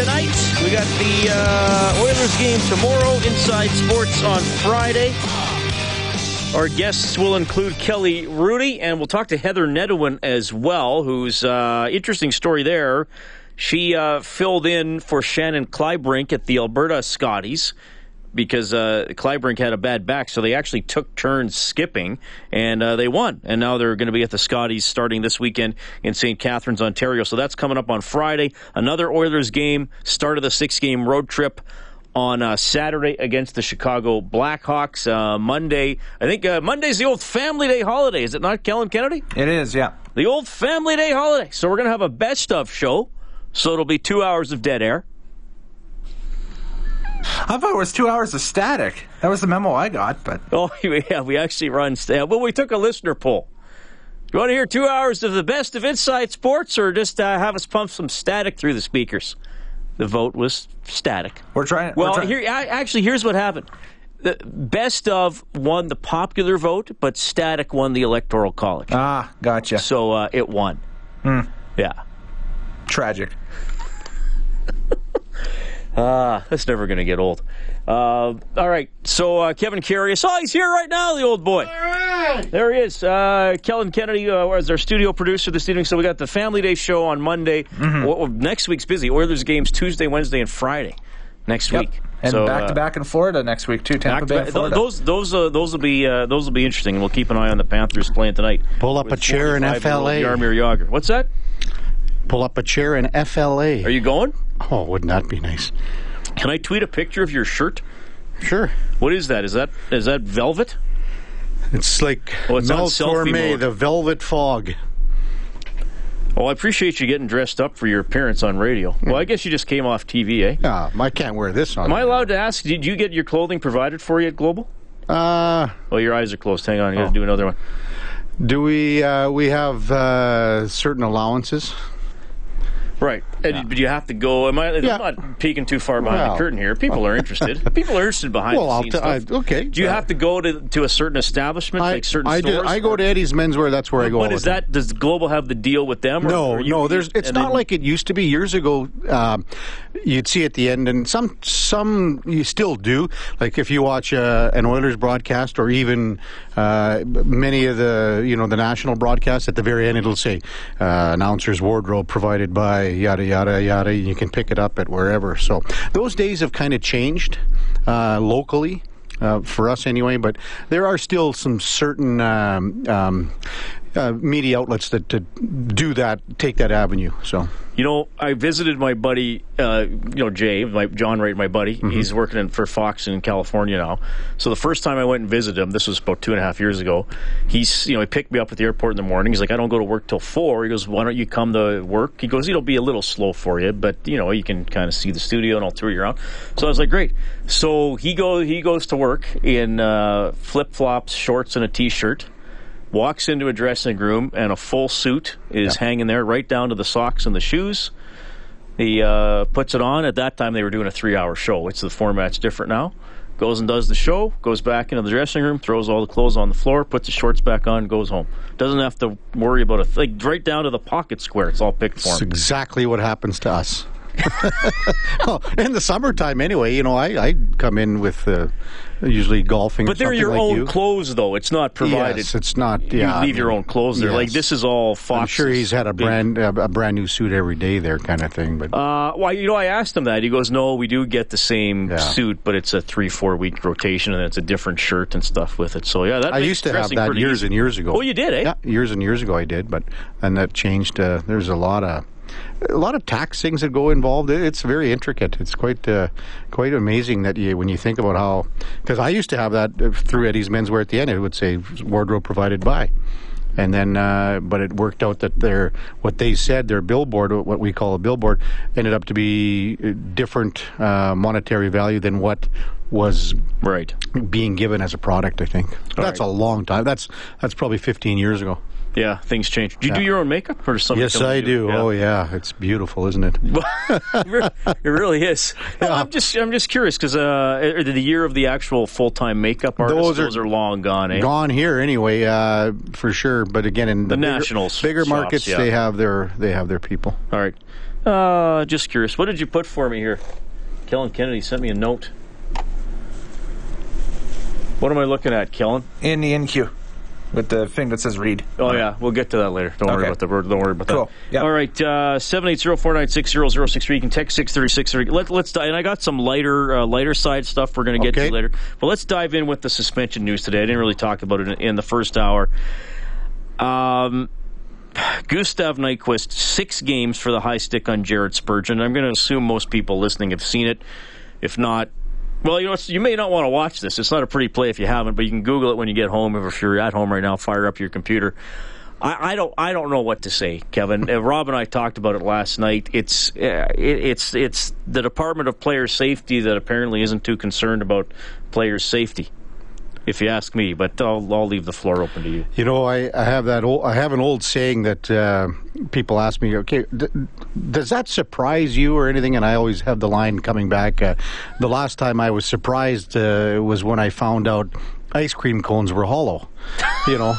Tonight. We got the uh, Oilers game tomorrow, Inside Sports on Friday. Our guests will include Kelly Rudy, and we'll talk to Heather Nedohin as well, who's uh, interesting story there. She uh, filled in for Shannon Kleibrink at the Alberta Scotties because uh, Kleibrink had a bad back, so they actually took turns skipping, and uh, they won. And now they're going to be at the Scotties starting this weekend in St. Catharines, Ontario. So that's coming up on Friday. Another Oilers game, start of the six-game road trip on uh, Saturday against the Chicago Blackhawks. Uh, Monday, I think uh, Monday's the old Family Day holiday, is it not, Kellen Kennedy? It is, yeah. The old Family Day holiday. So we're going to have a best of show. So it'll be two hours of dead air. I thought it was two hours of static. That was the memo I got, but Oh, yeah, we actually run. sta- Well, we took a listener poll. You want to hear two hours of the best of Inside Sports, or just uh, have us pump some static through the speakers? The vote was static. we're trying. we're Well, here a- actually, here's what happened. The best of won the popular vote, but static won the electoral college. Ah, gotcha. so uh, it won. Hmm. Yeah. Tragic. Ah, that's never going to get old. Uh, all right, so uh, Kevin Karius. Oh, he's here right now, the old boy. There he is. Uh, Kellen Kennedy uh, was our studio producer this evening. So we got the Family Day show on Monday. Mm-hmm. Well, well, next week's busy. Oilers games Tuesday, Wednesday, and Friday next Yep. week. And So, back uh, to back in Florida next week too. Tampa back to Bay, back. Th- Florida. Those those uh, those will be uh, those will be interesting, and we'll keep an eye on the Panthers playing tonight. Pull up a chair in FLA. Jaromir Jagr. What's that? Pull up a chair in FLA. Are you going? Oh, wouldn't that be nice? Can I tweet a picture of your shirt? Sure. What is that? Is that is that velvet? It's like Oh, it's Mel Torme, the Velvet Fog. Well, I appreciate you getting dressed up for your appearance on radio. Well, I guess you just came off TV, eh? Ah, I can't wear this on. Am I allowed to ask? Did you get your clothing provided for you at Global? Uh, Well, your eyes are closed. Hang on, you got to Oh. do another one. do we? Uh, we have uh, certain allowances. Right, and, but you have to go. Am I? Yeah. I'm not peeking too far behind Well. the curtain here. People are interested. People are interested behind Well, the I'll scenes t- I- stuff. okay. Do you Uh, have to go to to a certain establishment, I, like certain I, do- stores? I go to Eddie's Menswear. That's where I go. All is that? Does Global have the deal with them? or- No, or you- no. There's. It's not then- like it used to be years ago. Um, you'd see at the end, and some some you still do. Like if you watch uh, an Oilers broadcast, or even uh, many of the you know the national broadcasts, at the very end it'll say uh, announcer's wardrobe provided by yada yada yada. You can pick it up at wherever. So those days have kind of changed uh, locally. Uh, for us anyway, but there are still some certain um, um, uh, media outlets that, that do that, take that avenue. So You know, I visited my buddy, uh, you know, Jay, my John Wright, my buddy. Mm-hmm. He's working in, for Fox in California now. So the first time I went and visited him, this was about two and a half years ago. He's, you know, he picked me up at the airport in the morning. He's like, I don't go to work till four. He goes, Why don't you come to work? He goes, It'll be a little slow for you, but you know, you can kind of see the studio and I'll tour you around. So I was like, Great. So he go he goes to work in uh, flip flops, shorts, and a t shirt walks into a dressing room and a full suit is hanging there right down to the socks and the shoes. He uh, puts it on. At that time, they were doing a three hour show. It's the format's different now. Goes and does the show, goes back into the dressing room, throws all the clothes on the floor, puts the shorts back on, goes home. Doesn't have to worry about a thing. Right down to the pocket square. It's all picked for him. exactly what happens to us. well, in the summertime, anyway, you know, I, I come in with uh, usually golfing. But they're your like own you. clothes, though. It's not provided. Yes, it's not. Yeah, you leave I your own clothes there. Like this is all Fox. I'm sure he's had a brand a, a brand new suit every day there, kind of thing. But Uh, well, you know, I asked him that. He goes, "No, we do get the same Yeah. suit, but it's a three, four week rotation, and it's a different shirt and stuff with it." So yeah, that I used to have that years easy. and years ago. Oh, you did, eh? Yeah, years and years ago I did, but and that changed. Uh, there's a lot of a lot of tax things that go involved. It's very intricate. It's quite uh, quite amazing that you when you think about how because I used to have that uh, through Eddie's Menswear at the end. It would say wardrobe provided by. And then, uh, but it worked out that their what they said their billboard, what we call a billboard, ended up to be uh, different uh, monetary value than what was Right. being given as a product. I think that's right. a long time. That's that's probably 15 years ago. Yeah, things change. Do you do your own makeup, or does somebody Yes, I do. Yeah. Oh yeah, it's beautiful, isn't it? it really is. No, I'm just I'm just curious because uh, the year of the actual full time makeup artists Those those are are, long gone. Eh? Gone here anyway, uh, for sure. But again, in the, The bigger, nationals bigger shops, markets, yeah. they have their they have their people. All right. Uh, just curious. What did you put for me here? Kellen Kennedy sent me a note. What am I looking at, Kellen? In the NQ with the thing that says read. Oh yeah, we'll get to that later. Don't worry about the Don't worry about Cool. that. Yeah. All right, uh, seven eight zero four nine six zero zero six three. You can text six thirty six thirty. Let, let's and I got some lighter uh, lighter side stuff we're going to get Okay. to later. But let's dive in with the suspension news today. I didn't really talk about it in, in the first hour. Um. Gustav Nyquist, six games for the high stick on Jared Spurgeon. I'm going to assume most people listening have seen it. If not, well, you know, you may not want to watch this. It's not a pretty play if you haven't, but you can Google it when you get home. If you're at home right now, fire up your computer. I, I don't. I don't know what to say, Kevin. Uh, Rob and I talked about it last night. It's uh, it, it's it's the Department of Player Safety that apparently isn't too concerned about player safety, if you ask me. But I'll, I'll leave the floor open to you. You know, I, I have that old I have an old saying that uh, people ask me, okay, d- does that surprise you or anything? And I always have the line coming back. Uh, the last time I was surprised uh, was when I found out ice cream cones were hollow. You know.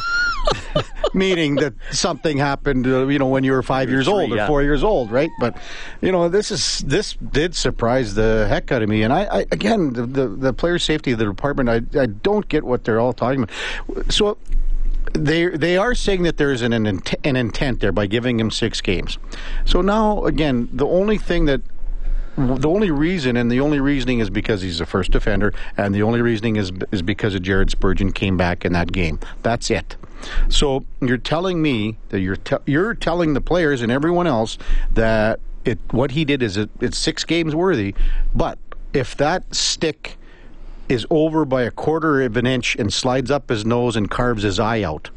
Meaning that something happened, uh, you know, when you were five years three, old or yeah. four years old, right? But, you know, this is this did surprise the heck out of me. And I, I again, the, the the player safety of the department, I I don't get what they're all talking about. So they they are saying that there's an, an int- an intent there by giving him six games. So now again, the only thing that the only reason and the only reasoning is because he's a first offender, and the only reasoning is is because of Jared Spurgeon came back in that game. That's it. So you're telling me that you're te- you're telling the players and everyone else that it what he did is it, it's six games worthy, but if that stick is over by a quarter of an inch and slides up his nose and carves his eye out,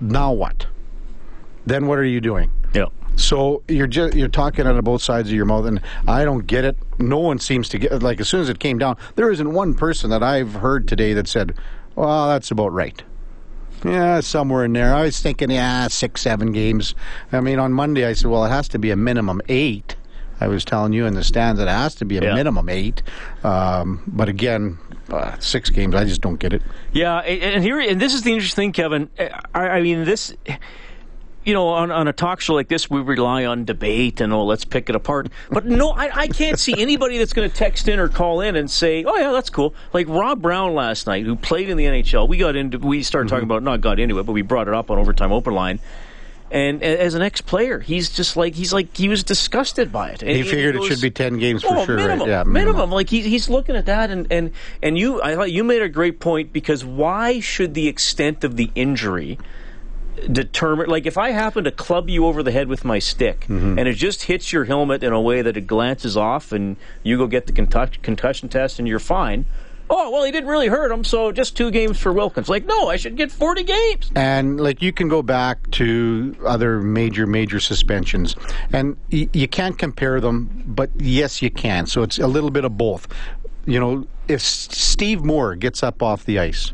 now what? Then what are you doing? Yeah. So you're just you're talking out of both sides of your mouth, and I don't get it. No one seems to get like as soon as it came down, there isn't one person that I've heard today that said, "Well, that's about right." Yeah, somewhere in there. I was thinking, yeah, six, seven games. I mean, on Monday I said, well, it has to be a minimum eight. I was telling you in the stands it has to be a Yeah. minimum eight. Um, but again, uh, six games, I just don't get it. Yeah, and and here, and this is the interesting thing, Kevin. I, I mean, this, you know, on, on a talk show like this, we rely on debate and oh, let's pick it apart. But no, I, I can't see anybody that's going to text in or call in and say, oh yeah, that's cool. Like Rob Brown last night, who played in the NHL. We got into, we started talking mm-hmm. about, not got into it, but we brought it up on overtime open line. And as an ex-player, he's just like he's like he was disgusted by it. And He figured it goes- should be 10 games for Oh, sure, right? minimum, Yeah, minimum. minimum. Like he, he's looking at that, and and and you, I thought you made a great point because why should the extent of the injury determine? Like if I happen to club you over the head with my stick, Mm-hmm. and it just hits your helmet in a way that it glances off, and you go get the concussion test, and you're fine. Oh well, he didn't really hurt him, so just two games for Wilkins. Like no, I should get forty games. And like you can go back to other major, major suspensions, and y- you can't compare them, but yes, you can. So it's a little bit of both. You know, if S- Steve Moore gets up off the ice,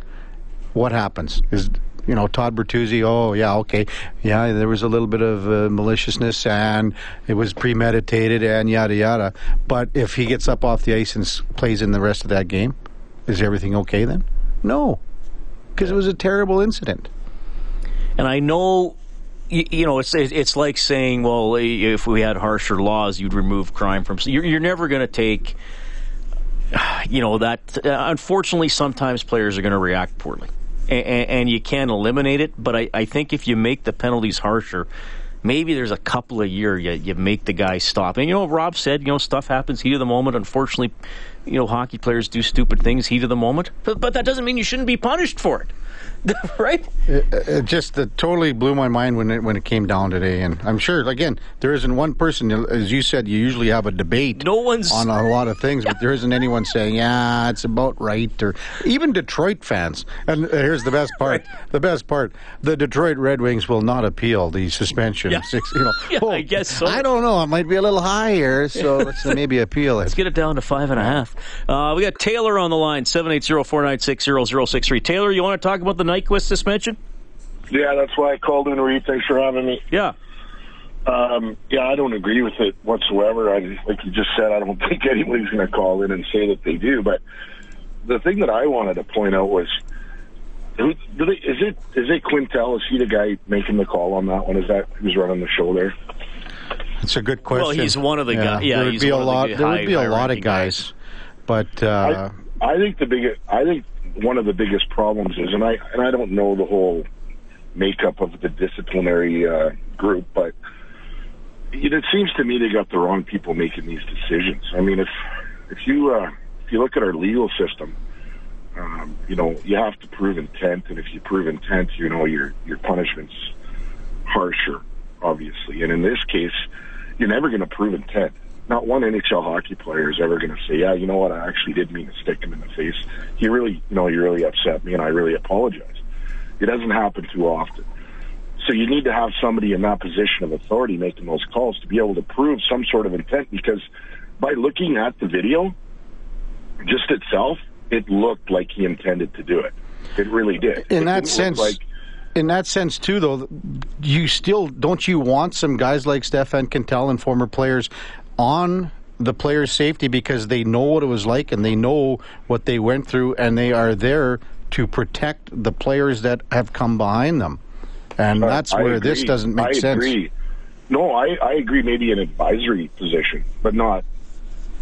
what happens? Is you know Todd Bertuzzi? Oh yeah, okay, yeah. There was a little bit of uh, maliciousness, and it was premeditated, and yada yada. But if he gets up off the ice and s- plays in the rest of that game, is everything okay then? No, because it was a terrible incident. And I know, you, know, it's it's like saying, well, if we had harsher laws, you'd remove crime from. You're, you're never going to take you know that uh, unfortunately sometimes players are going to react poorly, and, and, you can't eliminate it. But I, I, think if you make the penalties harsher, maybe there's a couple of year you, you make the guy stop. And you know, Rob said, you know, stuff happens heat of the moment. Unfortunately, you know, hockey players do stupid things heat of the moment, but, but that doesn't mean you shouldn't be punished for it. right? It, it just it totally blew my mind when it when it came down today, and I'm sure again there isn't one person, as you said, you usually have a debate. No one's on a lot of things, but there isn't anyone saying, "Yeah, it's about right," or even Detroit fans. And here's the best part: right. the best part, the Detroit Red Wings will not appeal the suspension. Yeah. Six, you know, yeah, oh, I guess so. I don't know; it might be a little high here, so let's maybe appeal it. Let's get it down to five and a half. Uh, we got Taylor on the line, seven eight zero four nine six zero zero six three. Taylor, you want to talk about the Nyquist suspension? Yeah, that's why I called in, Reed. Thanks for having me. Yeah. Um, yeah, I don't agree with it whatsoever. I, like you just said, I don't think anybody's going to call in and say that they do. But the thing that I wanted to point out was, who, do they, is it is it Quintal? Is he the guy making the call on that one? Is that who's running the show there? It's a good question. Well, he's one of the yeah. guys. Yeah, there would be a lot. The there would be a lot of guys, guys. but uh, I, I think the biggest. I think one of the biggest problems is, and I and I don't know the whole makeup of the disciplinary uh, group, but it seems to me they got the wrong people making these decisions. I mean, if if you uh, if you look at our legal system, um, you know you have to prove intent, and if you prove intent, you know your your punishment's harsher, obviously. And in this case, you're never going to prove intent. Not one NHL hockey player is ever going to say, "Yeah, you know what? I actually did mean to stick him in the face. He really, you know, you really upset me, and I really apologize." It doesn't happen too often. So you need to have somebody in that position of authority making those calls to be able to prove some sort of intent because by looking at the video, just itself, it looked like he intended to do it. It really did. In it that sense, like, in that sense too, though, you still don't you want some guys like Stefan Quintal and former players on the players' safety because they know what it was like and they know what they went through and they are there to protect the players that have come behind them. And uh, that's where this doesn't make I sense. Agree. No, I, I agree. Maybe an advisory position, but not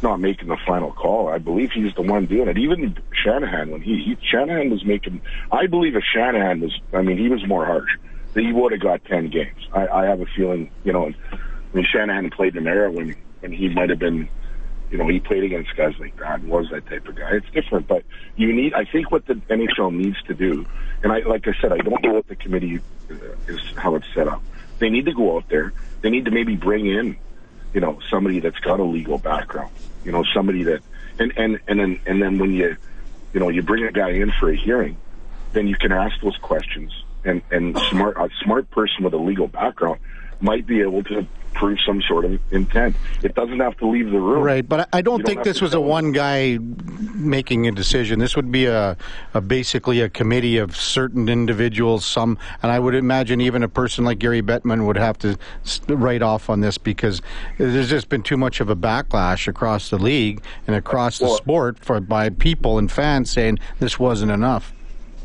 not making the final call. I believe he's the one doing it. Even Shanahan, when he, he Shanahan was making, I believe if Shanahan was, I mean, he was more harsh. That he would have got ten games. I, I have a feeling, you know, when Shanahan played in an era when when he might have been you know, he played against guys like that and was that type of guy. It's different, but you need. I think what the NHL needs to do, and I, like I said, I don't know what the committee is how it's set up. They need to go out there. They need to maybe bring in, you know, somebody that's got a legal background. You know, somebody that, and and and then and then when you, you know, you bring a guy in for a hearing, then you can ask those questions, and and smart a smart person with a legal background might be able to prove some sort of intent. It doesn't have to leave the room. Right, but I don't, don't think this was a one guy making a decision. This would be a, a, basically a committee of certain individuals. Some, and I would imagine even a person like Gary Bettman would have to write off on this because there's just been too much of a backlash across the league and across well, the sport for by people and fans saying this wasn't enough.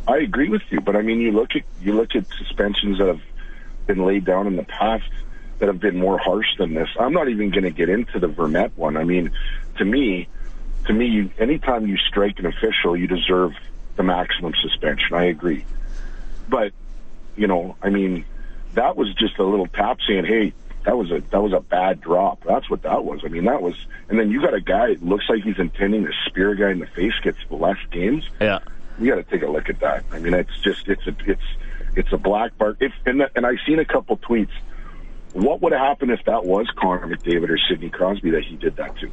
I agree with you, but I mean, you look at you look at suspensions that have been laid down in the past that have been more harsh than this. I'm not even going to get into the Vermette one. I mean, to me, to me, you, anytime you strike an official, you deserve the maximum suspension. I agree, but you know, I mean, that was just a little tap saying, "Hey, that was a that was a bad drop." That's what that was. I mean, that was, and then you got a guy looks like he's intending to spear a guy in the face, gets less games. Yeah, we got to take a look at that. I mean, it's just it's a it's it's a black mark. If and and I've seen a couple tweets what would have happened if that was Connor McDavid or Sidney Crosby that he did that to?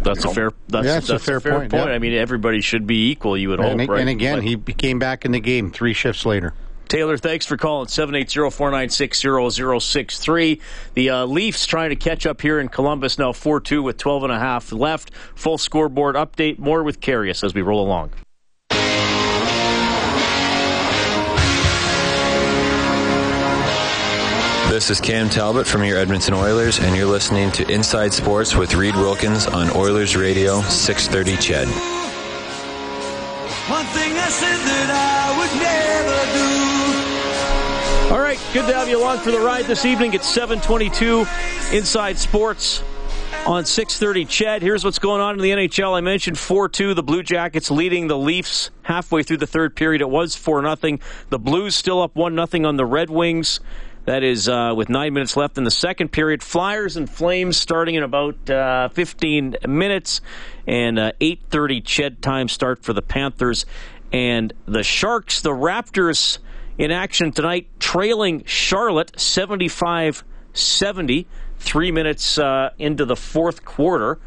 That's you know? a fair. That's, yeah, that's, that's a fair, a fair point. point. Yeah. I mean, everybody should be equal. You would and, hope, right? And again, but, he came back in the game three shifts later. Taylor, thanks for calling 780-496-0063. The uh, Leafs trying to catch up here in Columbus now 4-2 with 12 and a half left. Full scoreboard update. More with Karius as we roll along. This is Cam Talbot from your Edmonton Oilers, and you're listening to Inside Sports with Reed Wilkins on Oilers Radio 630 CHED. One thing I said that I would never do. All right, good to have you along for the ride this evening. It's 722 Inside Sports on 6:30. Ched, here's what's going on in the NHL. I mentioned 4-2. The Blue Jackets leading the Leafs halfway through the third period. It was 4 nothing. The Blues still up 1 nothing on the Red Wings. That is uh, with nine minutes left in the second period. Flyers and Flames starting in about uh, 15 minutes, and uh, 8:30 Ched time start for the Panthers and the Sharks. The Raptors in action tonight, trailing Charlotte 75-70 three minutes uh, into the fourth quarter.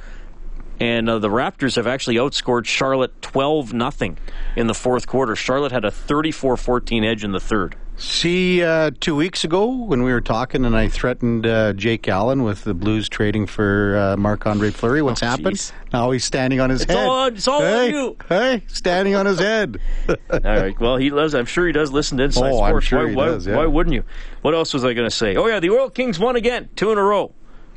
And uh, the Raptors have actually outscored Charlotte 12 nothing in the fourth quarter. Charlotte had a 34 14 edge in the third. See, uh, two weeks ago when we were talking and I threatened uh, Jake Allen with the Blues trading for uh, Marc Andre Fleury, what's Oh, happened? geez. Now he's standing on his It's head. all on- it's all on hey, you. Hey, standing on his head. All right. Well, he loves. I'm sure he does listen to Inside Oh, I'm Sports. sure why, he why, does, yeah. why wouldn't you? What else was I going to say? Oh yeah, the Oil Kings won again, two in a row.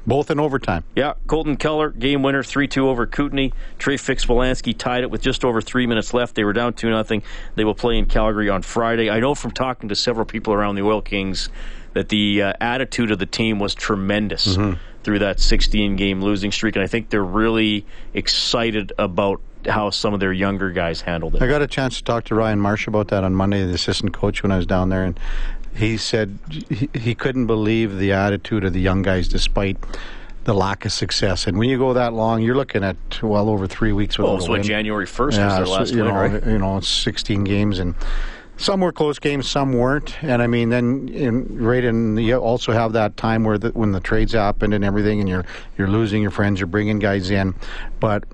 Both in overtime. Yeah, Colton Keller, game winner, 3 2 over Kootenay. Trey Fix-Wolansky tied it with just over three minutes left. They were down 2 nothing. They will play in Calgary on Friday. I know from talking to several people around the Oil Kings that the uh, attitude of the team was tremendous through that 16 game losing streak, and I think they're really excited about how some of their younger guys handled it. I got a chance to talk to Ryan Marsh about that on Monday, the assistant coach, when I was down there, and he said he, he couldn't believe the attitude of the young guys despite the lack of success. And when you go that long, you're looking at well over three weeks without Oh, so win. January 1st was Yeah, their so, last you win, know, right? You know, it's 16 games, and some were close games, some weren't. And I mean, then in, right in you also have that time where the, when the trades happened and everything, and you're you're losing your friends, you're bringing guys in, but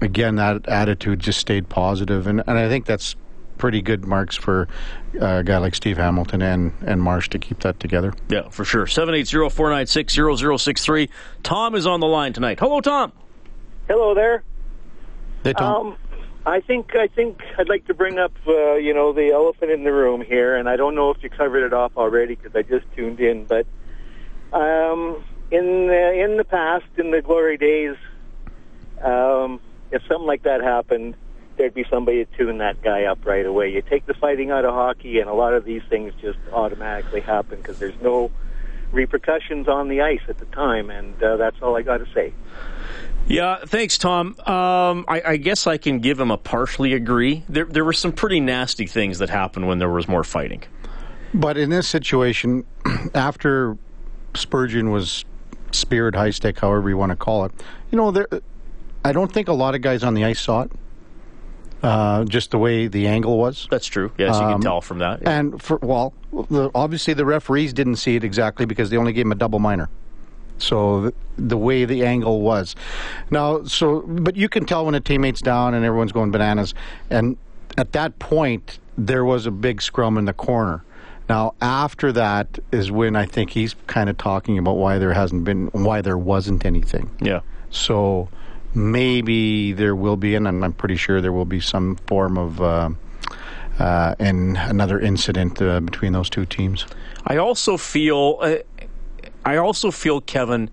again, that attitude just stayed positive, and and I think that's pretty good marks for uh, a guy like Steve Hamilton and and Marsh to keep that together. Yeah, for sure. 780-496-0063. Tom is on the line tonight. Hello, Tom. Hello there. They Tom, Um, I think I think I'd like to bring up uh, you know the elephant in the room here, and I don't know if you covered it off already because I just tuned in, but um, in the, in the past, in the glory days, um, if something like that happened, there'd be somebody to tune that guy up right away. You take the fighting out of hockey, and a lot of these things just automatically happen because there's no repercussions on the ice at the time, and uh, that's all I got to say. Yeah, thanks, Tom. Um, I, I guess I can give him a partially agree. There, there were some pretty nasty things that happened when there was more fighting. But in this situation, after Spurgeon was speared, high stick, however you want to call it, you know, there, I don't think a lot of guys on the ice saw it. Uh, just the way the angle was. That's true. Yes, you can Um, tell from that. And for well, the, obviously the referees didn't see it exactly because they only gave him a double minor. So the, the way the angle was, now so but you can tell when a teammate's down and everyone's going bananas, and at that point there was a big scrum in the corner. Now after that is when I think he's kind of talking about why there hasn't been why there wasn't anything. yeah. So maybe there will be, and I'm, pretty sure there will be some form of uh, uh, and another incident uh, between those two teams. I also feel, uh, I also feel, Kevin,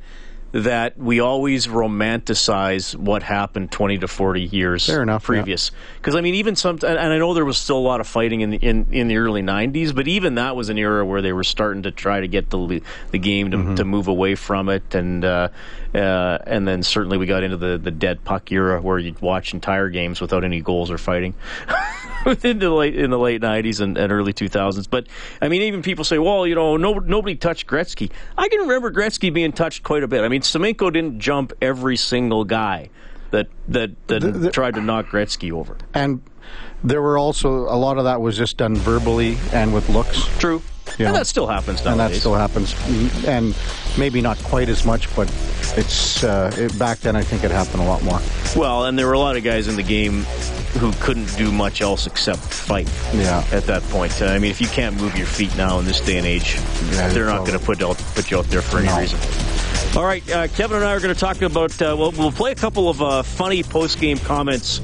that we always romanticize what happened 20 to 40 years Fair enough, previous. Because I mean, even some, and and I know there was still a lot of fighting in the in, in the early 90s, but even that was an era where they were starting to try to get the the game to, Mm-hmm. to move away from it, and uh, uh, and then certainly we got into the the dead puck era where you'd watch entire games without any goals or fighting. in the late in the late '90s and, and early 2000s. But I mean, even people say, "Well, you know, no, nobody touched Gretzky." I can remember Gretzky being touched quite a bit. I mean, Semenko didn't jump every single guy that that that The- the- tried to knock Gretzky over. And there were also a lot of that was just done verbally and with looks. True, Yeah. and that still happens And that still happens, and maybe not quite as much, but it's uh, it, back then. I think it happened a lot more. well, and there were a lot of guys in the game who couldn't do much else except fight. Yeah. At that point, Uh, I mean, if you can't move your feet now in this day and age, Yeah, they're not going to put out put you out there for any No. reason. All right, uh, Kevin and I are going to talk about. Uh, well, we'll play a couple of uh, funny post game comments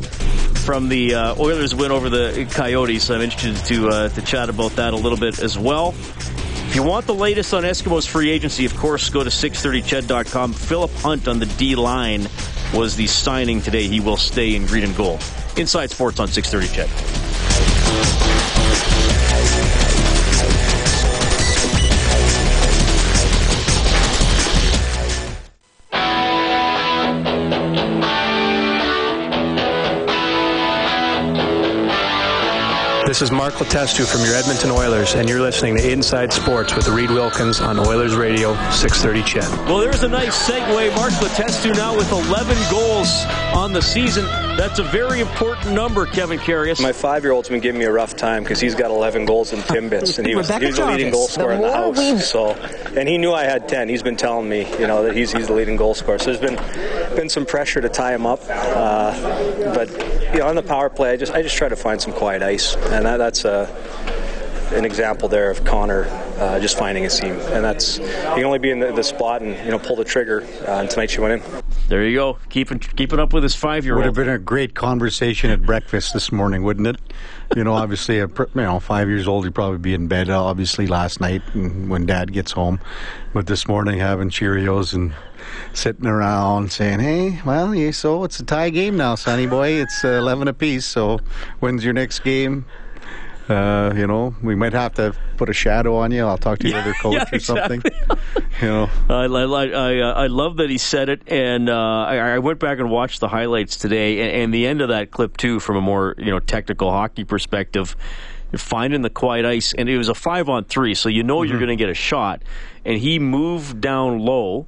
from the uh, Oilers win over the Coyotes. I'm interested to uh, to chat about that a little bit as well. If you want the latest on Eskimos free agency, of course, go to 630ched.com. Philip Hunt on the D line was the signing today. He will stay in green and gold. Inside Sports on 630 Ched. This is Mark Letestu from your Edmonton Oilers, and you're listening to Inside Sports with Reed Wilkins on Oilers Radio 630 CHED. Well, there's a nice segue. Mark Letestu now with 11 goals on the season. That's a very important number, Kevin Karius. My five-year-old's been giving me a rough time because he's got 11 goals in Timbits, and he was, he's the leading goal scorer in the house. So, and he knew I had 10. He's been telling me, you know, that he's he's the leading goal scorer. So there's been been some pressure to tie him up, uh, but you know, on the power play, I just I just try to find some quiet ice, and that, that's a an example there of Connor uh, just finding a seam, and that's you can only be in the, the spot and you know pull the trigger. Uh, and tonight she went in. There you go, keeping keeping up with his five year old. Would have been a great conversation at breakfast this morning, wouldn't it? You know, obviously, a, you know, five years old, he'd probably be in bed, obviously, last night and when Dad gets home. But this morning, having Cheerios and sitting around saying, "Hey, well, you so it's a tie game now, Sonny boy. It's uh, eleven apiece. So when's your next game?" Uh, you know, we might have to put a shadow on you. I'll talk to your other coach yeah, or something. exactly. You know, I, I, I, uh, I love that he said it, and uh, I, I went back and watched the highlights today, and, and the end of that clip too, from a more you know technical hockey perspective, finding the quiet ice, and it was a five on three, so you know you're going to get a shot, and he moved down low.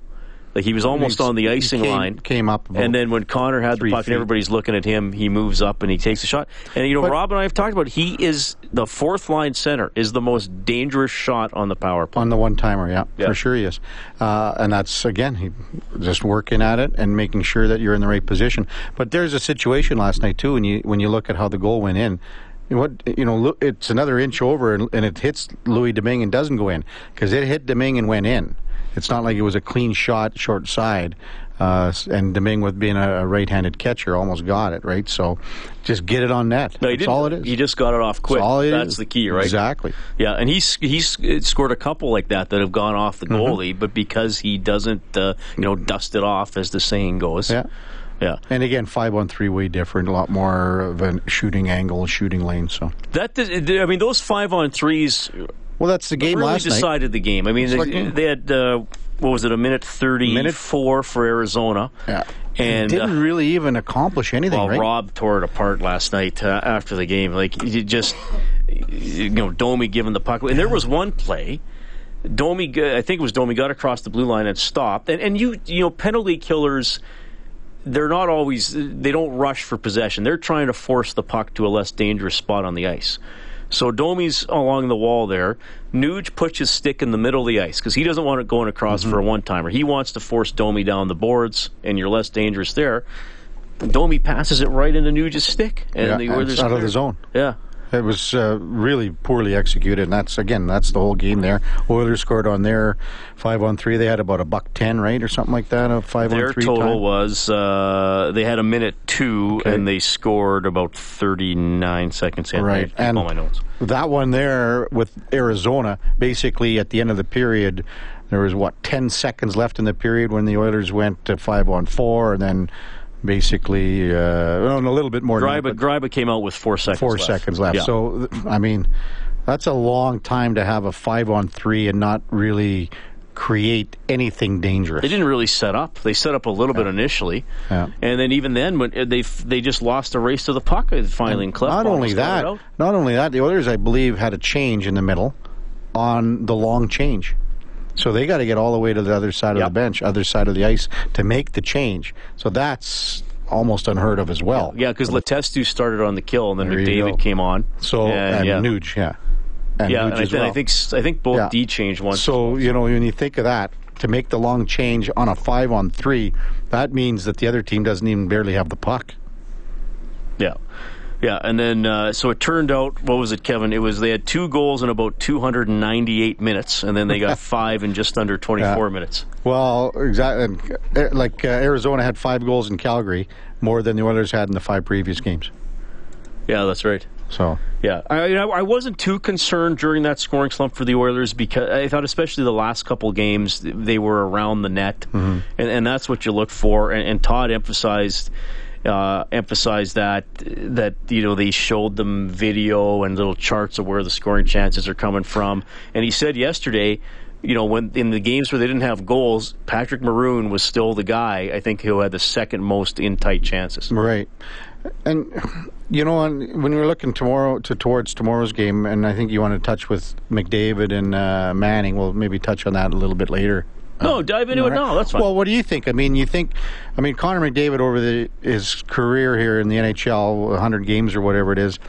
Like he was almost on the icing came- line, came up and then when Connor had the puck feet. and everybody's looking at him, he moves up and he takes a shot. And you know, But- Rob and I have talked about it, he is the fourth line center is the most dangerous shot on the power play. on the one timer, yeah, Yeah. for sure he is. Uh, and that's again, he just working at it and making sure that you're in the right position. But there's a situation last night too, when you when you look at how the goal went in. What you know, it's another inch over, and, and it hits Louis Domingue and doesn't go in because it hit Domingue and went in. It's not like it was a clean shot, short side. Uh, and Domingue, with being a, right-handed catcher, almost got it right. So, just get it on net. No, he That's didn't. all it is. He just got it off quick. That's all it That's is. the key, right? Exactly. Yeah, and he's he's scored a couple like that that have gone off the Mm-hmm. goalie, but because he doesn't, uh, you know, dust it off, as the saying goes. Yeah. yeah. And again, five on three way different, a lot more of a shooting angle, shooting lane. So, That I mean, those five on threes well, that's the game really last night. decided the game. I mean, they, like, they had uh, what was it, a minute thirty Minute- four for Arizona. Yeah, and didn't uh, really even accomplish anything, Well, right? Rob tore it apart last night uh, after the game. Like you just, you know, Domi giving the puck, and there was one play. Domi, I think it was Domi, got across the blue line and stopped. And, and you, you know, penalty killers, they're not always. They don't rush for possession. They're trying to force the puck to a less dangerous spot on the ice. So Domi's along the wall there. Nuge puts his stick in the middle of the ice because he doesn't want it going across Mm-hmm. for a one timer. He wants to force Domi down the boards, and you're less dangerous there. Domi passes it right into Nuge's stick, and Yeah, the Oilers out of the zone. Yeah, It was uh, really poorly executed, and that's again that's the whole game there. Oilers scored on their five on three. They had about a buck ten, right, or something like that. A five their on three Their total time. was uh, they had a minute two, Okay. and they scored about thirty nine seconds in. Right, and all my notes. that one there with Arizona, basically at the end of the period, there was what ten seconds left in the period when the Oilers went to five on four, and then basically uh, well, a little bit more. than that, Gryba, but Gryba came out with four seconds. four left. seconds left. Yeah. So I mean, that's a long time to have a five on three and not really create anything dangerous. They didn't really set up. They set up a little bit initially, Yeah. and then even then, when uh, they they just lost a race to the puck uh, finally. And Clef Not only that, not only that, the others I believe, had a change in the middle on the long change. So they got to get all the way to the other side Yep. of the bench, other side of the ice, to make the change. So that's almost unheard of as well. Yeah, because Letestu started on the kill, and then There McDavid came on. So and, and yeah, Nuge, yeah, and yeah, Nuge and I, as th- well. I think I think both Yeah. D changed once. So you know when you think of that, to make the long change on a five on three, that means that the other team doesn't even barely have the puck. Yeah. Yeah, and then uh, so it turned out, what was it, Kevin? It was they had two goals in about 298 minutes, and then they got five in just under 24 Yeah. minutes. Well, exactly. Like uh, Arizona had five goals in Calgary, more than the Oilers had in the five previous games. Yeah, that's right. So Yeah, I, I I wasn't too concerned during that scoring slump for the Oilers because I thought, especially the last couple games, they were around the net, and, and that's what you look for. And, and Todd emphasized uh, emphasized that that you know they showed them video and little charts of where the scoring chances are coming from. And he said yesterday. You know, when in the games where they didn't have goals, Patrick Maroon was still the guy. I think who had the second most in tight chances. right, And you know, when you're looking tomorrow to towards tomorrow's game, and I think you want to touch with McDavid and uh, Manning. We'll maybe touch on that a little bit later. No, oh. dive into it now. That's fine. Well, what do you think? I mean, you think, I mean, Connor McDavid over the, his career here in the NHL, 100 games or whatever it is,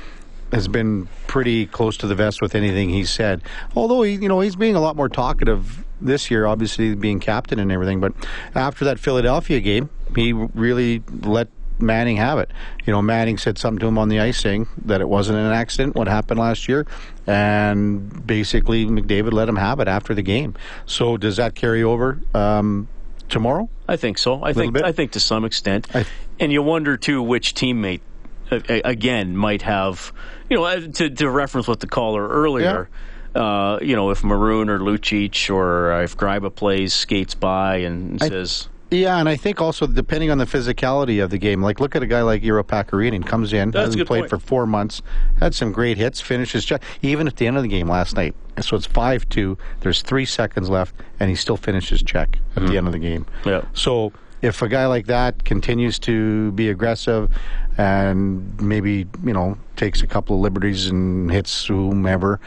has been pretty close to the vest with anything he's said. Although he, you know, he's being a lot more talkative this year, obviously being captain and everything. But after that Philadelphia game, he really let Manning have it. You know, Manning said something to him on the ice saying that it wasn't an accident, what happened last year, and basically McDavid let him have it after the game. So does that carry over um, tomorrow? I think so. I think bit? I think to some extent, and you wonder too which teammate uh, again might have you know uh, to, to reference what the caller earlier. Uh, you know, if Maroon or Lucic or if Gryba plays, skates by and I- says, Yeah, and I think also depending on the physicality of the game, like look at a guy like Iiro Pakarinen comes in, That's hasn't played point. for four months, had some great hits, finishes check, even at the end of the game last night. So it's five two. There's three seconds left, and he still finishes check at the end of the game. Mm-hmm. Yeah. So if a guy like that continues to be aggressive and maybe you know takes a couple of liberties and hits whomever.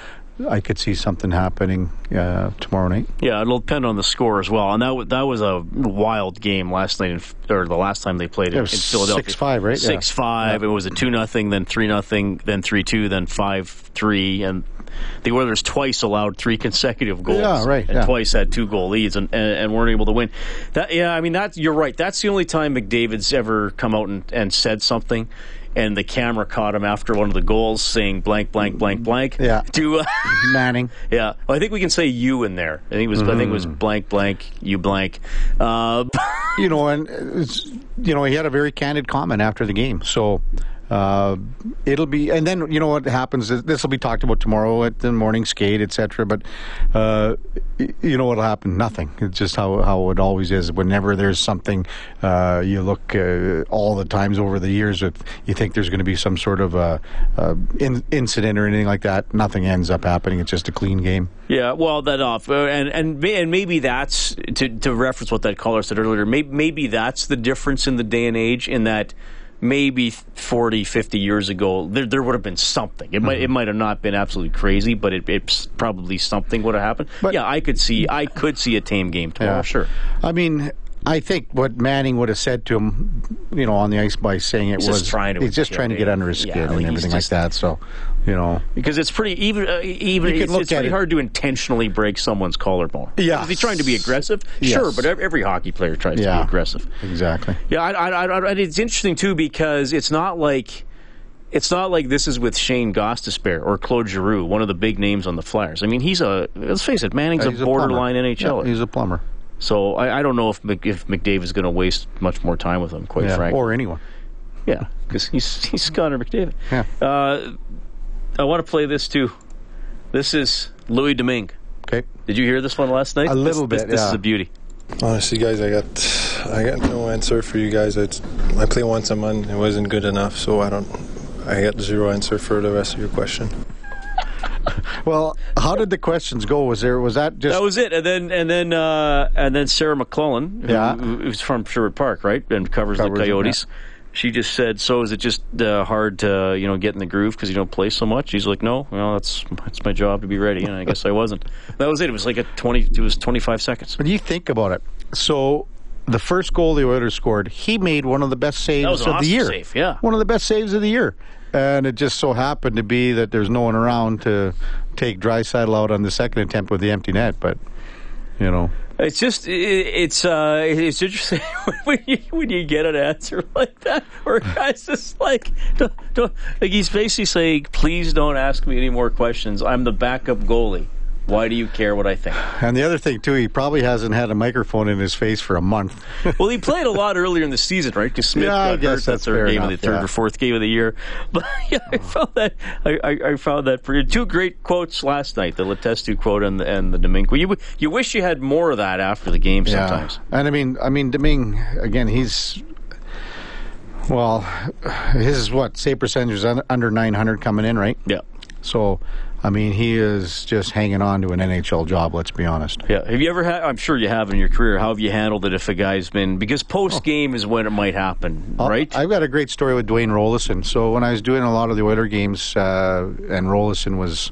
I could see something happening uh, tomorrow night. Yeah, it'll depend on the score as well. And that w- that was a wild game last night, in, F- or the last time they played It in, in Philadelphia. 6-5, right? Yeah. Six five. It was a two nothing, then three nothing, then three two, then five three, and the Oilers twice allowed three consecutive goals. Yeah, right, And yeah. twice had two goal leads and, and, and weren't able to win. That yeah, I mean that you're right. That's the only time McDavid's ever come out and, and said something. And the camera caught him after one of the goals, saying blank, blank, blank, blank. Yeah. To uh, Manning. yeah, well, I think we can say you in there. I think it was. I think it was Mm. blank blank you blank. Uh, you know, and it's, you know, he had a very candid comment after the game. So uh, it'll be, and then you know what happens. is This will be talked about tomorrow at the morning skate, etc. But uh, you know what'll happen? Nothing. It's just how how it always is. Whenever there's something, uh, you look uh, all the times over the years. If you think there's going to be some sort of uh, uh, in, incident or anything like that, nothing ends up happening. It's just a clean game. yeah, well, that off, and and and maybe that's to to reference what that caller said earlier. Maybe maybe that's the difference in the day and age in that. Maybe 40, 50 years ago, there, there would have been something. It might it mm-hmm. might have not been absolutely crazy, but it, it's probably something would have happened. But- yeah, I could see I could see a tame game tomorrow. Sure, I mean, I think what Manning would have said to him, you know, on the ice by saying it He's was just trying to he's just trying to get under his skin Yeah, and everything just- like that. So, you know, because it's pretty even. Uh, even it's, it's pretty it- hard to intentionally break someone's collarbone. Yeah. is he trying to be aggressive? Yes. Sure, but every hockey player tries to be aggressive. exactly. Yeah, I, I, I, it's interesting too because it's not like it's not like this is with Shane Gostisbehere or Claude Giroux, one of the big names on the Flyers. I mean, he's a let's face it, Manning's He's a borderline. NHL. Yeah, he's a plumber. so I, I don't know if Mc, if McDavid's going to waste much more time with him. Quite Yeah, frankly, or anyone. yeah, because he's he's Connor McDavid. Yeah. Uh, I want to play this too. This is Louis Domingue. Okay. Did you hear this one last night? A little This- bit, This, this is a beauty. Honestly, guys, I got I got no answer for you guys. It's, I play once a month. It wasn't good enough, so I don't. I got zero answer for the rest of your question. Well, how did the questions go? Was there was that just That was it, and then and then uh, and then Sarah McLellan, who, Yeah. who- who's from Sherwood Park, right, and covers, Covers the them, Coyotes. She just said, "So is it just uh, hard to you know get in the groove because you don't play so much?" He's like, "No, well, that's that's my job to be ready," and I guess I wasn't. That was it. It was like a twenty. It was twenty five seconds. when you think about it? So the first goal the Oilers scored, he made one of the best saves That was an of the year. save, yeah. One of the best saves of the year. And it just so happened to be that there's no one around to take Draisaitl out on the second attempt with the empty net, but you know. It's just it's uh, it's interesting when you when you get an answer like that, where guy's just like, don't, don't, like he's basically saying, "Please don't ask me any more questions. I'm the backup goalie. Why do you care what I think?" And the other thing too, he probably hasn't had a microphone in his face for a month. well, he played a lot earlier in the season, right? Because Smith Yeah, I guess hurt the that's third fair game of the third yeah. or fourth game of the year. But yeah, I found that I, I, I found that pretty. Two great quotes last night: the Letestu quote and the, and the Domingue. You you wish you had more of that after the game sometimes. Yeah. And I mean, I mean, Domingue again. He's well, his is what save percentage is under 900 coming in, right? Yeah. So, I mean, he is just hanging on to an NHL job. Let's be honest. Yeah. Have you ever had? I'm sure you have in your career. How have you handled it if a guy's been because post game is when it might happen, I'll- right? I've got a great story with Dwayne Roloson. So when I was doing a lot of the Oiler games, uh, and Roloson was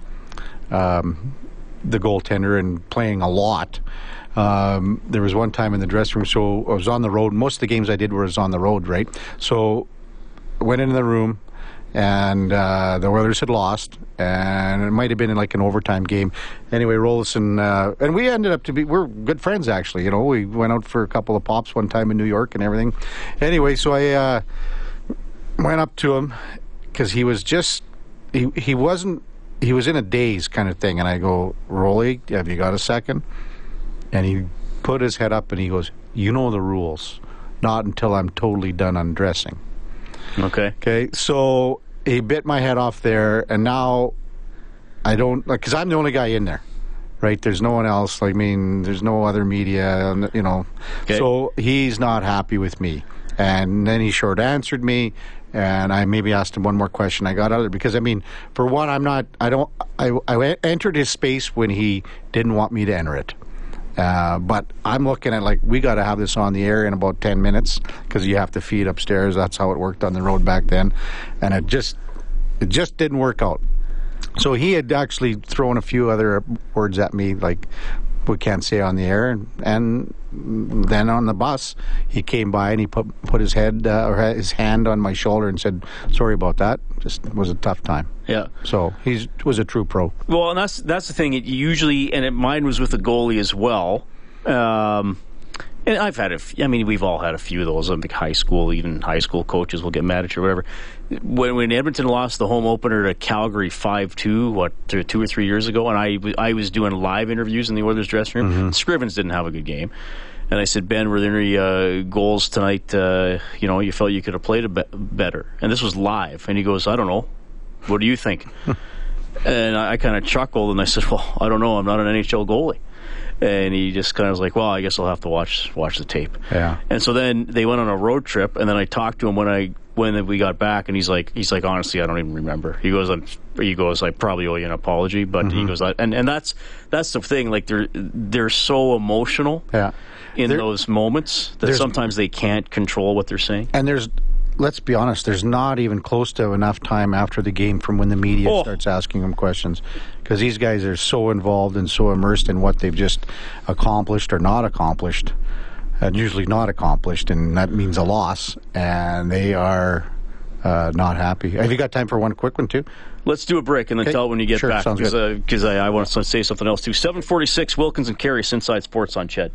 um, the goaltender and playing a lot. Um, there was one time in the dressing room, so I was on the road. Most of the games I did was on the road, right? So went into the room, and uh, the Oilers had lost, and it might have been in like an overtime game. Anyway, Roloson uh, and we ended up to be we're good friends actually. You know, we went out for a couple of pops one time in New York and everything. Anyway, so I uh, went up to him because he was just he he wasn't he was in a daze kind of thing, and I go, Rolly, have you got a second? And he put his head up and he goes, You know the rules. Not until I'm totally done undressing. Okay. Okay, so he bit my head off there, and now I don't like because I'm the only guy in there, right? There's no one else. Like, I mean, there's no other media, and, you know. Okay. So he's not happy with me, and then he short answered me, and I maybe asked him one more question. I got out of it because I mean, for one, I'm not. I don't. I I entered his space when he didn't want me to enter it. Uh, but I'm looking at like we got to have this on the air in about ten minutes because you have to feed upstairs. That's how it worked on the road back then, and it just it just didn't work out. So he had actually thrown a few other words at me like we can't say on the air, and, and then on the bus he came by and he put put his head uh, or his hand on my shoulder and said, "Sorry about that. Just it was a tough time." Yeah. So he was a true pro. Well, and that's that's the thing. It usually, and it, mine was with the goalie as well. Um, and I've had a. I mean, we've all had a few of those. I think high school, even high school coaches will get mad at you or whatever. When when Edmonton lost the home opener to Calgary five two, what two or three years ago, and I, I was doing live interviews in the Oilers dressing room. Scrivens didn't have a good game. And I said, Ben, were there any uh, goals tonight? Uh, you know, you felt you could have played a be- better. And this was live. And he goes, I don't know. What do you think? And I, I kind of chuckled and I said, "Well, I don't know. I'm not an NHL goalie." And he just kind of was like, "Well, I guess I'll have to watch watch the tape." Yeah. And so then they went on a road trip, and then I talked to him when I when we got back, and he's like, he's like, honestly, I don't even remember. He goes, I'm, he goes, I probably owe you an apology, but Mm-hmm. he goes, and and that's that's the thing. Like they're they're so emotional Yeah. in There- those moments that sometimes they can't control what they're saying. And there's, let's be honest, there's not even close to enough time after the game from when the media Oh. starts asking them questions. Because these guys are so involved and so immersed in what they've just accomplished or not accomplished, and usually not accomplished, and that means a loss, and they are uh, not happy. Have you got time for one quick one, too? Let's do a break and then Okay. tell it when you get Sure, back because I, I want to say something else too. Seven forty six Wilkins and Carey Inside Sports on Ched.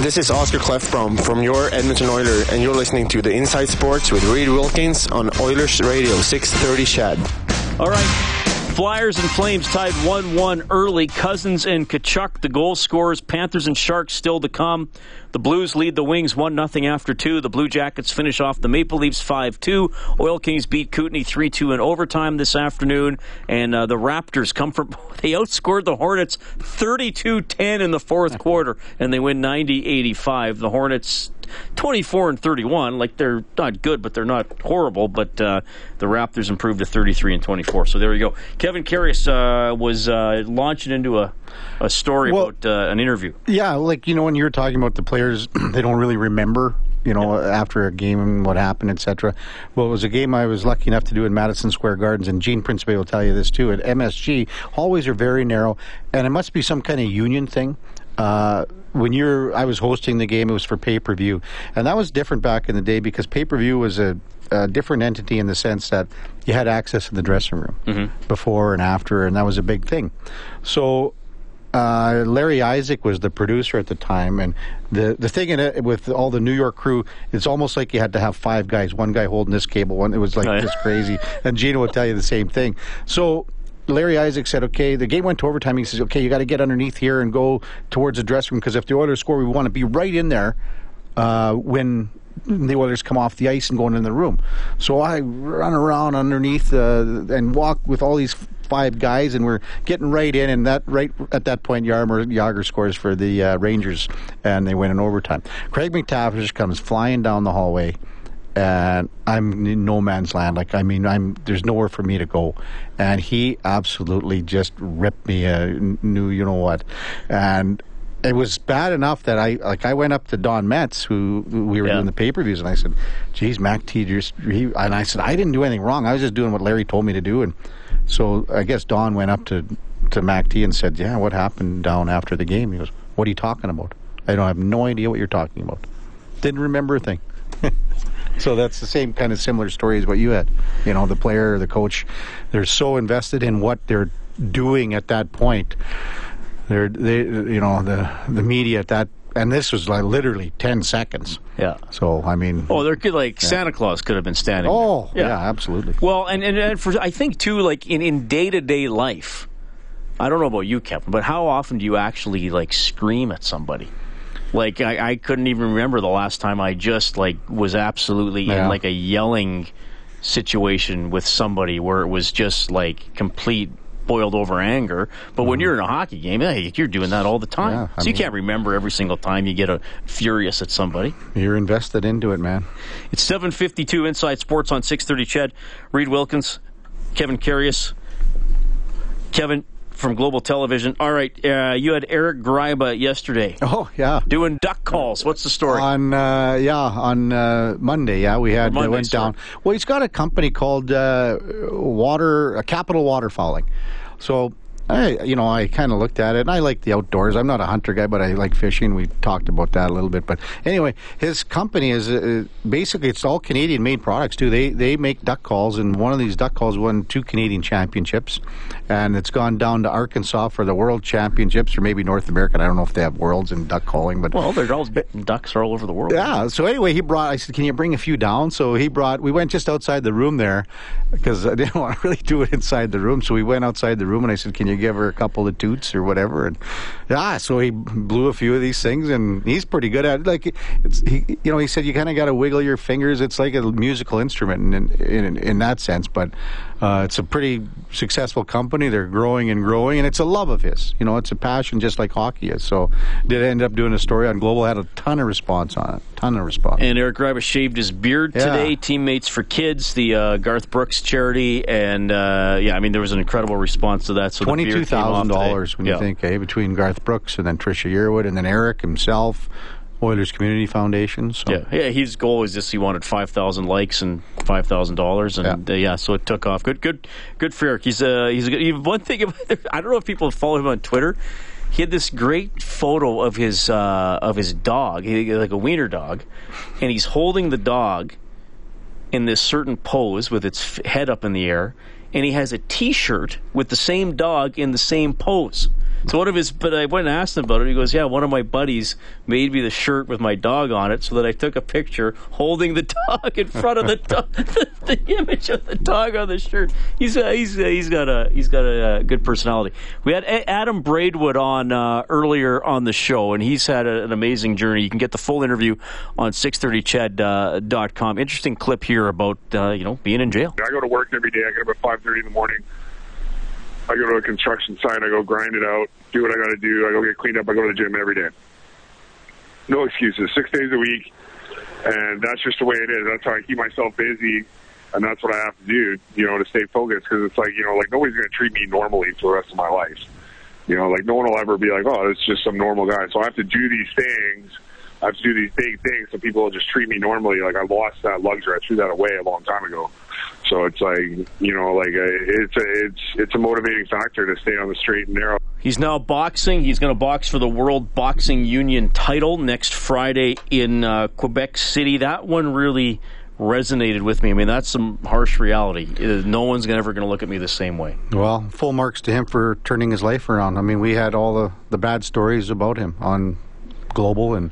This is Oscar Klefbom from your Edmonton Oiler, and you're listening to the Inside Sports with Reed Wilkins on Oilers Radio 630 Ched. All right. Flyers and Flames tied 1 1 early. Cousins and Tkachuk, the goal scorers. Panthers and Sharks still to come. The Blues lead the Wings 1 0 after 2. The Blue Jackets finish off the Maple Leafs 5 2. Oil Kings beat Kootenay 3 2 in overtime this afternoon. And uh, the Raptors come from. They outscored the Hornets 32 10 in the fourth quarter, and they win 90 85. The Hornets 24 and 31. Like they're not good, but they're not horrible. But uh, the Raptors improved to 33 and 24. So there you go. Kevin Karius uh, was uh, launching into a, a story Well- about uh, an interview. Yeah, like you know when you're talking about the players, they don't really remember. You know, after a game and what happened, etc. Well, it was a game I was lucky enough to do in Madison Square Gardens, and Gene Principe will tell you this too. At MSG, hallways are very narrow, and it must be some kind of union thing. Uh, when you're, I was hosting the game. It was for pay per view, and that was different back in the day because pay per view was a, a different entity in the sense that you had access in the dressing room before and after, and that was a big thing. So uh, Larry Isaac was the producer at the time, and the the thing in it with all the New York crew, it's almost like you had to have five guys, one guy holding this cable, one. It was like Oh, yeah. just crazy. And Gino would tell you the same thing. So. Larry Isaac said, "Okay, the game went to overtime. He says, okay, you got to get underneath here and go towards the dressing room because if the Oilers score, we want to be right in there uh, when the Oilers come off the ice and going in the room. So I run around underneath uh, and walk with all these five guys, and we're getting right in. And that right at that point, Jaromir Jagr scores for the uh, Rangers, and they win in overtime. Craig MacTavish comes flying down the hallway. And I'm in no man's land. Like I mean, I'm there's nowhere for me to go, and he absolutely just ripped me uh, a new, you know what, and it was bad enough that I like I went up to Don Metz, who we were Yeah. doing the pay per views, and I said, "Geez, Mac T just," he, and I said, "I didn't do anything wrong. I was just doing what Larry told me to do." And so I guess Don went up to to Mac T and said, "Yeah, what happened down after the game?" He goes, "What are you talking about? I don't have no idea what you're talking about. Didn't remember a thing." So that's the same kind of similar story as what you had. You know, the player or the coach, they're so invested in what they're doing at that point. They're they you know the the media at that and this was like literally ten seconds. Yeah. So I mean, Oh, there could like Santa Claus could have been standing. there. oh yeah. absolutely. Well, and, and, and for I think too, like in in day to day life, I don't know about you, Kevin, but how often do you actually like scream at somebody? Like I, I couldn't even remember the last time I just like was absolutely Yeah. in like a yelling situation with somebody where it was just like complete boiled over anger. But when you're in a hockey game, hey, you're doing that all the time. Mm-hmm. Yeah, so you can't remember every single time you get a furious at somebody. You're invested into it, man. It's 752 Inside Sports on 630 Ched, Reed Wilkins, Kevin Karius. Kevin from Global Television. All right, uh, you had Eric Gryba yesterday Oh yeah. doing duck calls. What's the story? On uh, yeah, on uh, Monday, yeah, we had Monday, went down. Well, he's got a company called uh, Water uh, Capital Waterfowling. So I, you know, I kind of looked at it, and I like the outdoors. I'm not a hunter guy, but I like fishing. We talked about that a little bit. But anyway, his company is uh, basically it's all Canadian-made products too. They they make duck calls, and one of these duck calls won two Canadian championships, and it's gone down to Arkansas for the World Championships, or maybe North American. I don't know if they have worlds in duck calling, but well, there's all ducks are all over the world. yeah. So anyway, he brought. I said, "Can you bring a few down?" So he brought. We went just outside the room there because I didn't want to really do it inside the room. So we went outside the room, and I said, "Can you give her a couple of toots or whatever?" And yeah, so he blew a few of these things, and he's pretty good at it. Like it's, he, you know, he said you kind of got to wiggle your fingers. It's like a musical instrument in in, in that sense, but uh, it's a pretty successful company. They're growing and growing, and it's a love of his. You know, it's a passion, just like hockey is. So did end up doing a story on Global. Had a ton of response on it. Ton of response. And Eric Gryba shaved his beard Yeah. today. Teammates for Kids, the uh, Garth Brooks charity, and uh, yeah, I mean there was an incredible response to that. So the beard Twenty-two came off thousand dollars when Yeah. you think, eh, between Garth Brooks and then Trisha Yearwood and then Eric himself, Oilers Community Foundation. So Yeah, yeah. His goal was just he wanted five thousand likes and five thousand dollars, and yeah. Uh, yeah, so it took off. Good, good, good for Eric. He's uh, he's a good. One thing about, I don't know if people follow him on Twitter. He had this great photo of his uh, of his dog, like a wiener dog, and he's holding the dog in this certain pose with its head up in the air, and he has a T-shirt with the same dog in the same pose. So one of his, but I went and asked him about it. He goes, "Yeah, one of my buddies made me the shirt with my dog on it, so that I took a picture holding the dog in front of the dog, the, the image of the dog on the shirt." He's uh, he's uh, he's got a he's got a uh, good personality. We had A- Adam Braidwood on uh, earlier on the show, and he's had a, an amazing journey. You can get the full interview on 630ched.com. dot com. Interesting clip here about uh, you know being in jail. I go to work every day. I get up at five thirty in the morning. I go to a construction site. I go grind it out, do what I got to do. I go get cleaned up. I go to the gym every day. No excuses. Six days a week, and that's just the way it is. That's how I keep myself busy, and that's what I have to do, you know, to stay focused. Because it's like you know, like nobody's going to treat me normally for the rest of my life. You know, like no one will ever be like, oh, it's just some normal guy. So I have to do these things. I have to do these big things so people will just treat me normally. Like I lost that luxury. I threw that away a long time ago. So it's like you know, like uh, it's a it's it's a motivating factor to stay on the straight and narrow. He's now boxing. He's going to box for the World Boxing Union title next Friday in uh, Quebec City. That one really resonated with me. I mean, that's some harsh reality. Uh, No one's ever going to look at me the same way. Well, full marks to him for turning his life around. I mean, we had all the, the bad stories about him on Global, and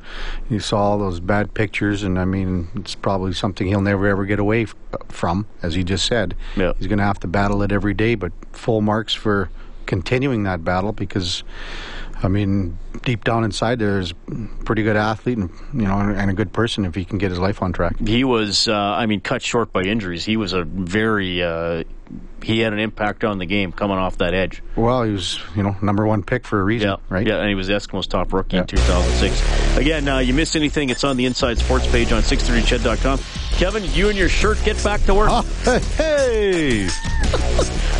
you saw all those bad pictures, and I mean, it's probably something he'll never ever get away f- from, as he just said. Yeah. He's going to have to battle it every day, but full marks for continuing that battle because I mean, deep down inside, there's a pretty good athlete and you know, and a good person if he can get his life on track. He was, uh, I mean, cut short by injuries. He was a very, uh, he had an impact on the game coming off that edge. Well, he was, you know, number one pick for a reason, yeah, right? Yeah, and he was Eskimos' top rookie yeah. in 2006. Again, uh, you missed anything? It's on the Inside Sports page on 630ched.com. Kevin, you and your shirt get back to work. Oh, hey!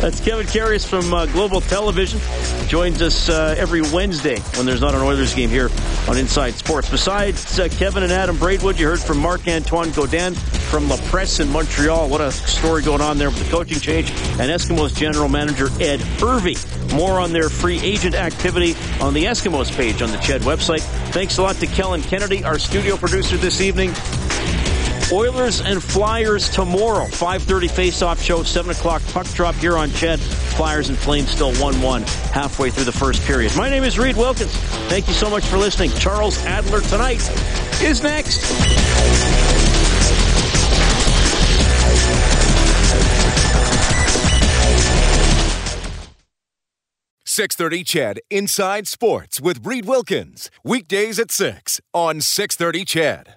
That's Kevin Karius from uh, Global Television. Joins us uh, every Wednesday when there's not an Oilers game here on Inside Sports. Besides uh, Kevin and Adam Braidwood, you heard from Marc Antoine Godin from La Presse in Montreal. What a story going on there with the coaching change. And Eskimos general manager Ed Hervey. More on their free agent activity on the Eskimos page on the CHED website. Thanks a lot to Kellen Kennedy, our studio producer this evening. Oilers and Flyers tomorrow. 5.30 face-off show, 7 o'clock puck drop here on CHED. Flyers and Flames still 1-1 halfway through the first period. My name is Reed Wilkins. Thank you so much for listening. Charles Adler tonight is next. 630 Ched Inside Sports with Reed Wilkins. Weekdays at 6 on 630 CHED.